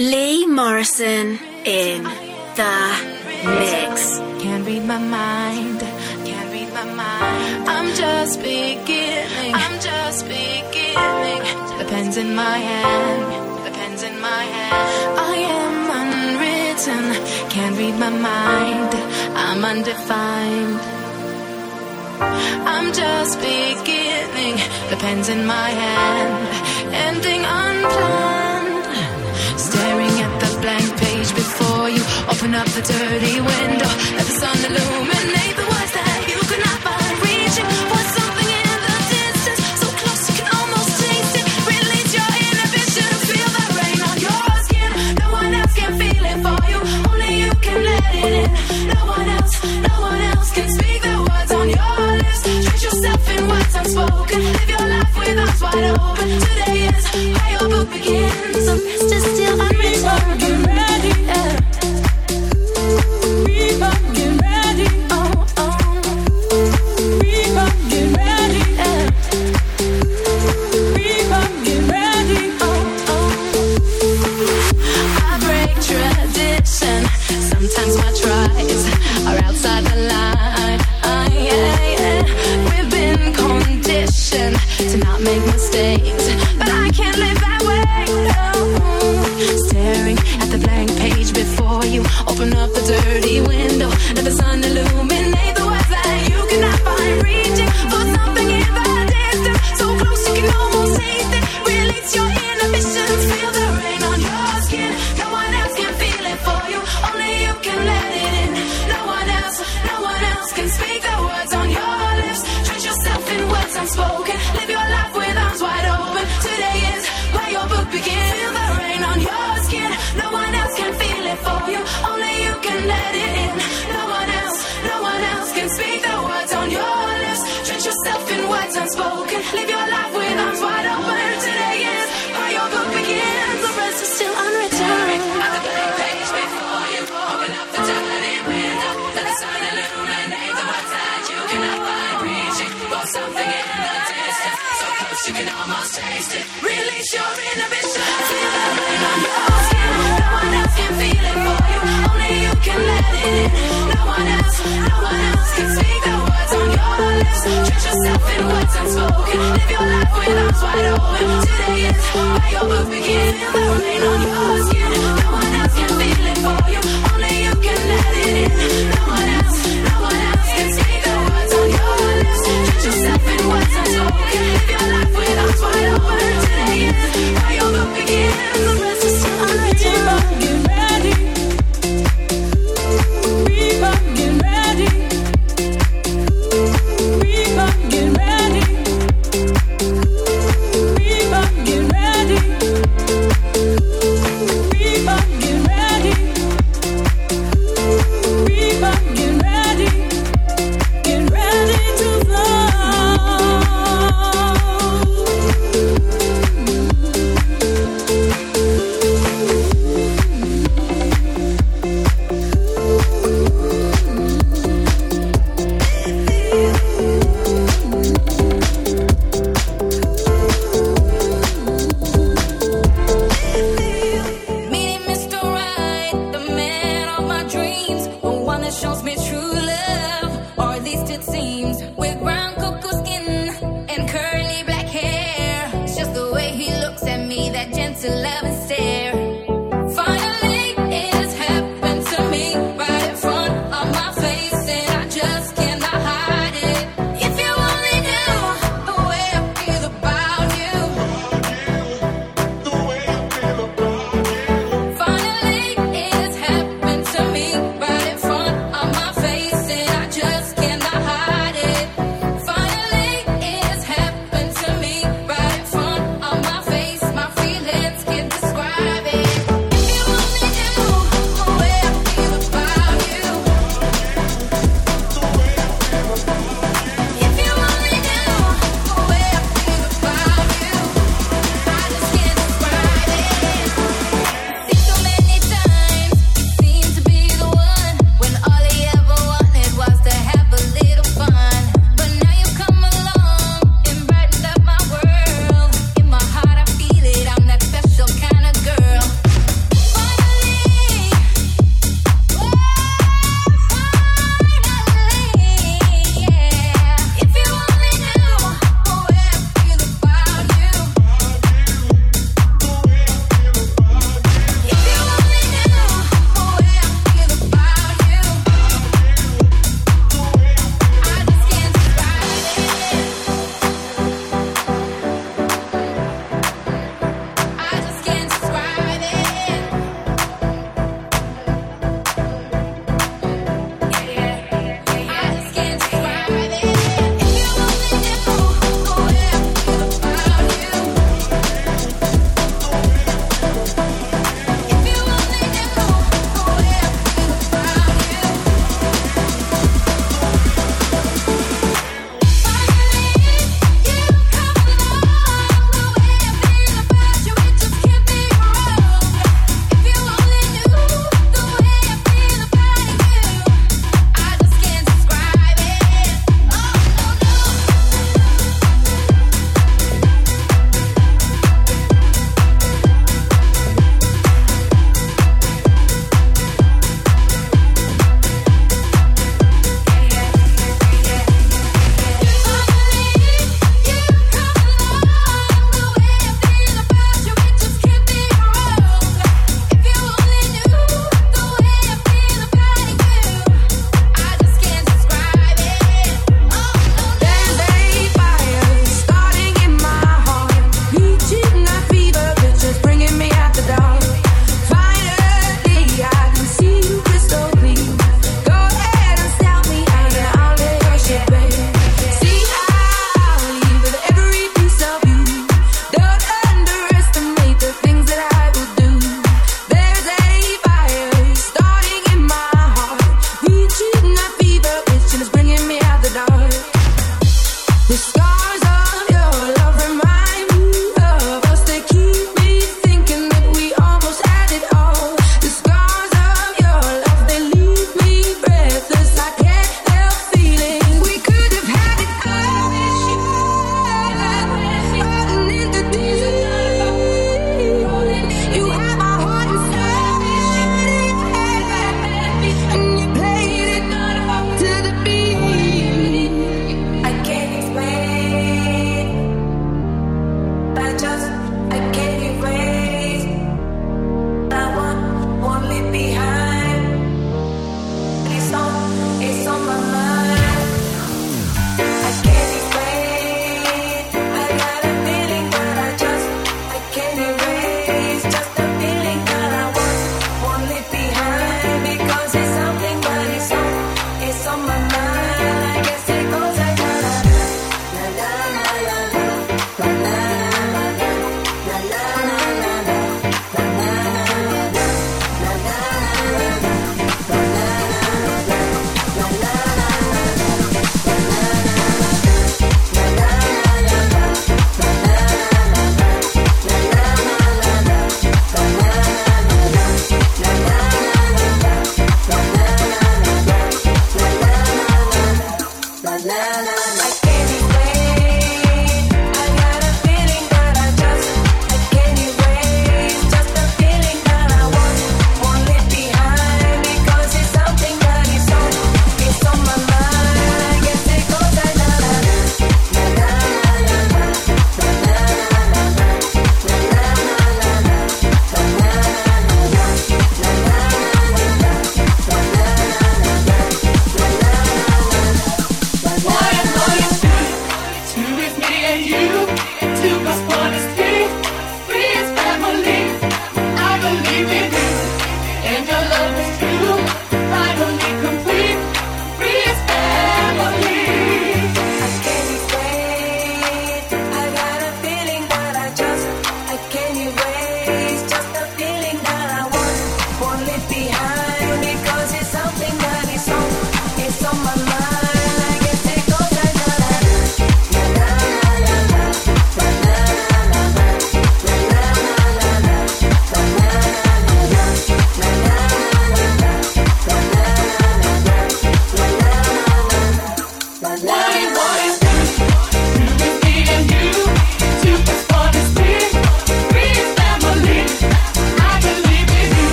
Lee Morrison in the mix. Can't read my mind. Can't read my mind. I'm just beginning. I'm just beginning. The pen's in my hand. The pen's in my hand. I am unwritten. Can't read my mind. I'm undefined. I'm just beginning. The pen's in my hand. Ending unplanned. Blank page before you. Open up the dirty window. Let the sun illuminate the words that you cannot find. Reaching for something in the distance. So close you can almost taste it. Release your inhibitions. Feel the rain on your skin. No one else can feel it for you. Only you can let it in. No one else, no one else can speak the words on your lips. Treat yourself in words unspoken. Live your life with eyes wide open. Today is where your book begins. Rest is still unwritten. Get it. Release your the rain on your skin. No one else can feel it for you, only you can let it in. No one else, no one else can speak the words on your lips. Yourself in words unspoken. Live your life with arms wide open. Today is where your the rain on your skin. No one else can feel it for you, only you can let it in. No one else, no one else can speak the words on your lips. Yourself in words wide open. Today is where your book begins. The rest is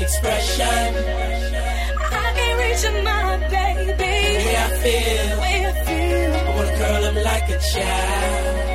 expression. I can't reach my baby. The way I feel. The way I feel. I wanna curl up like a child.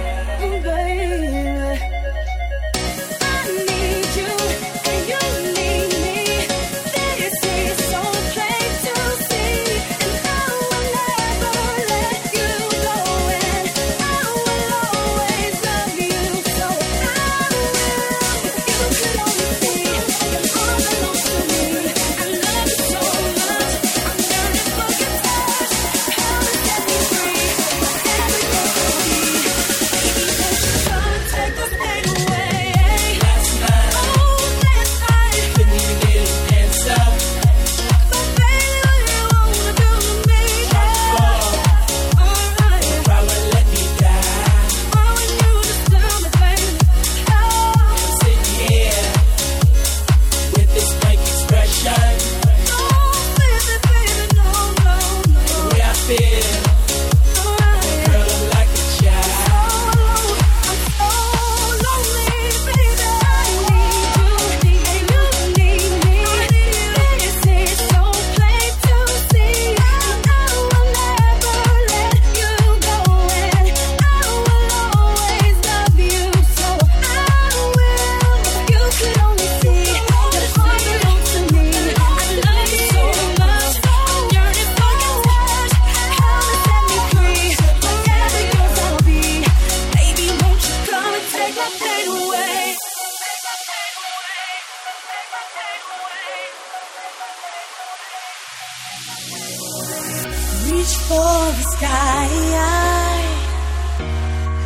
reach for the sky.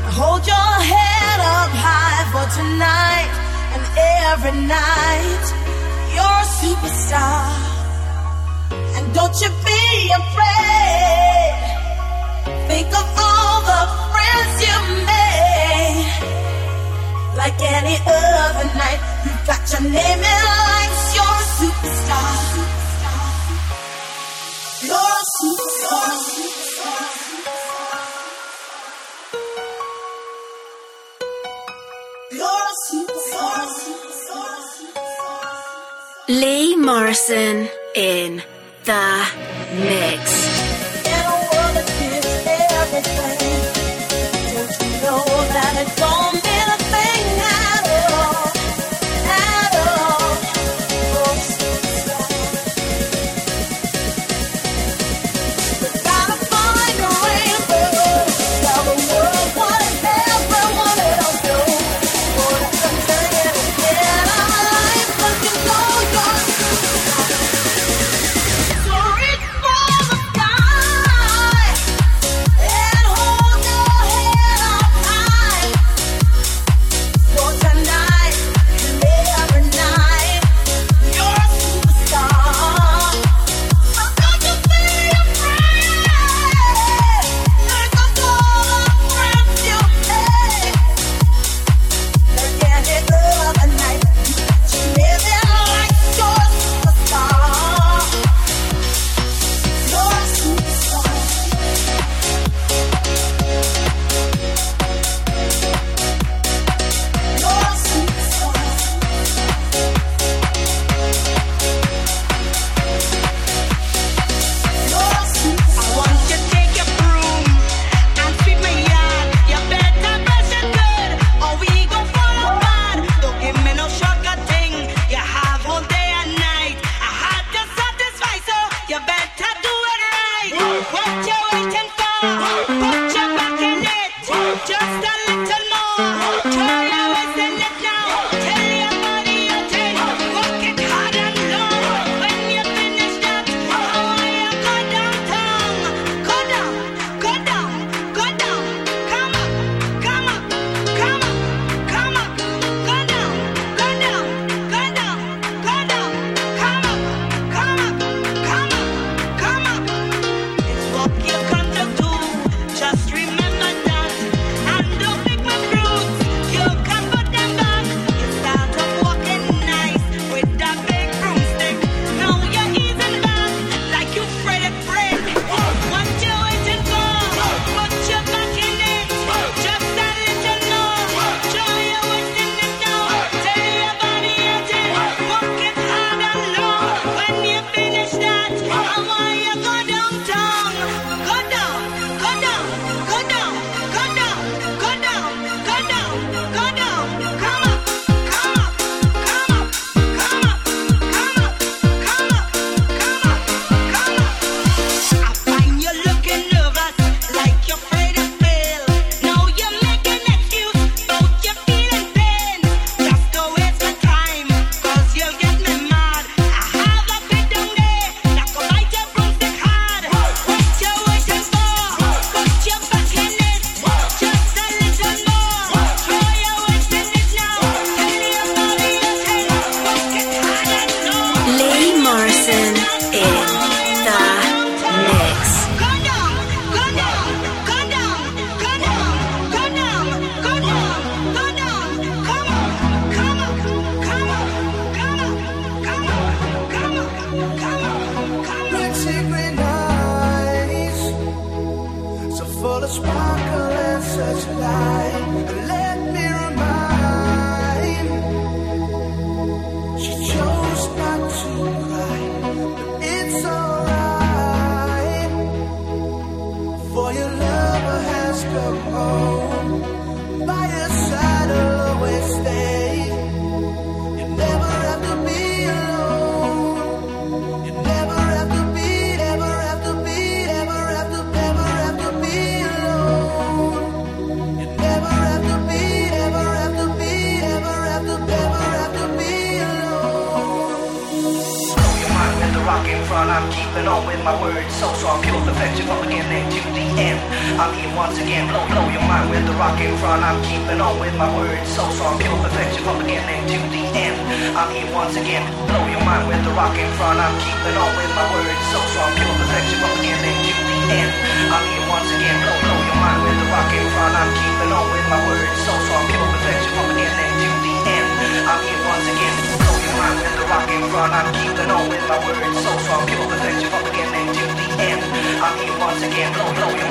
I hold your head up high for tonight and every night. You're a superstar, and don't you be afraid. Think of all the friends you made. Like any other night, you got your name in lights. You're a superstar. Lee Morrison in the mix. Don't you know that it's all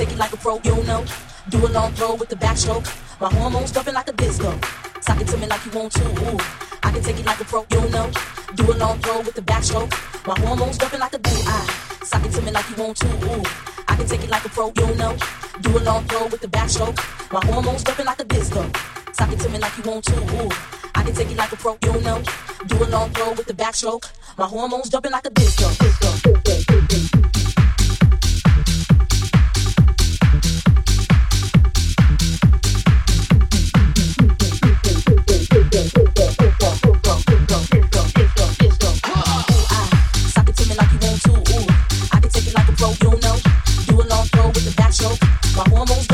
take it like a pro, you know. Do a long throw with the backstroke. My hormones jumping like a disco. Suck it to me like you want to. Ooh. I can take it like a pro, you know. Do a long throw with the backstroke. My hormones jumping like a do. Ah. Suck it to me like you want to. Ooh. I can take it like a pro, you know. Do a long throw with the backstroke. My hormones jumping like a disco. Suck it to me like you want to. Ooh. I can take it like a pro, you know. Do a long throw with the backstroke. My hormones jumping like a disco. disco, disco, disco, disco. so, my hormones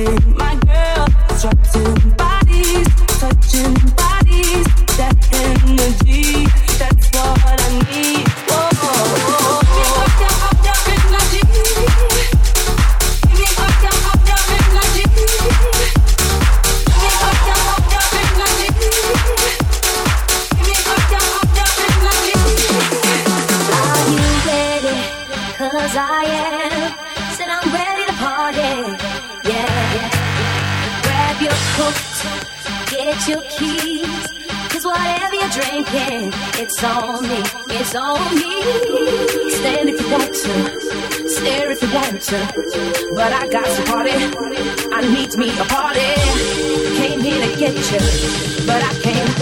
My girl, dropping bodies, touching bodies. but I got some party. I need me a party. Came here to get you, but I can't.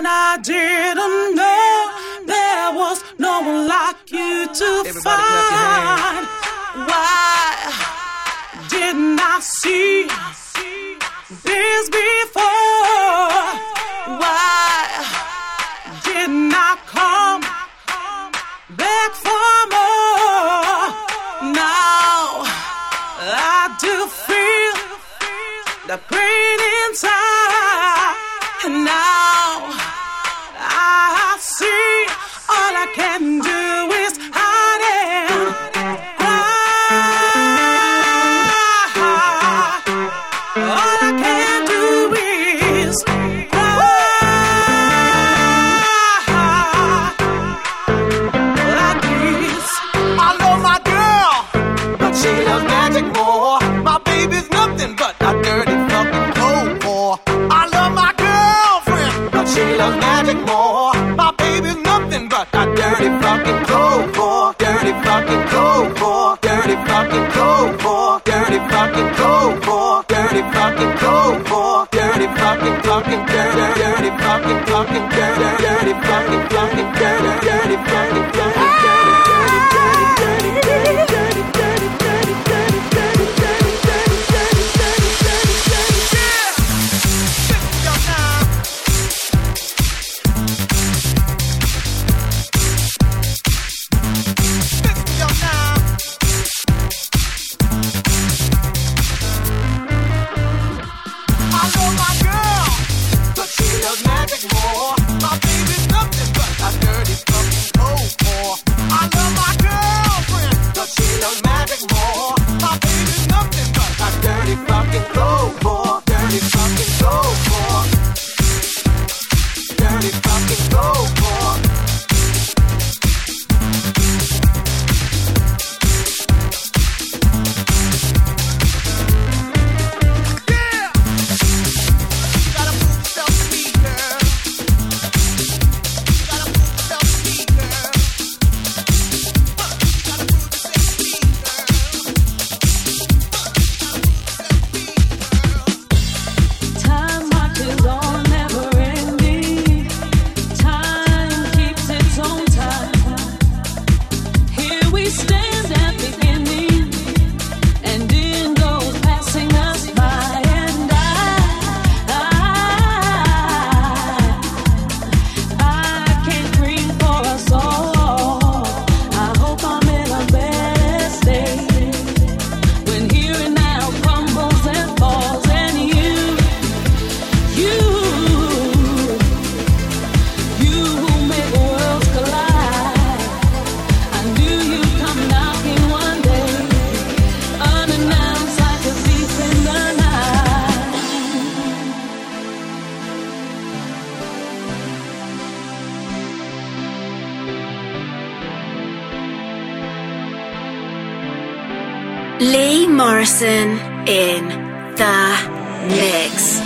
And I didn't know there was no one like you to find. Why didn't I see this before? Why didn't I come back for more? Now I do feel the pain inside. dirty fucking cold war, dirty fucking cold war, dirty fucking cold war, dirty fucking cold war, dirty fucking cold war, dirty fucking fucking dirty, dirty. In the mix.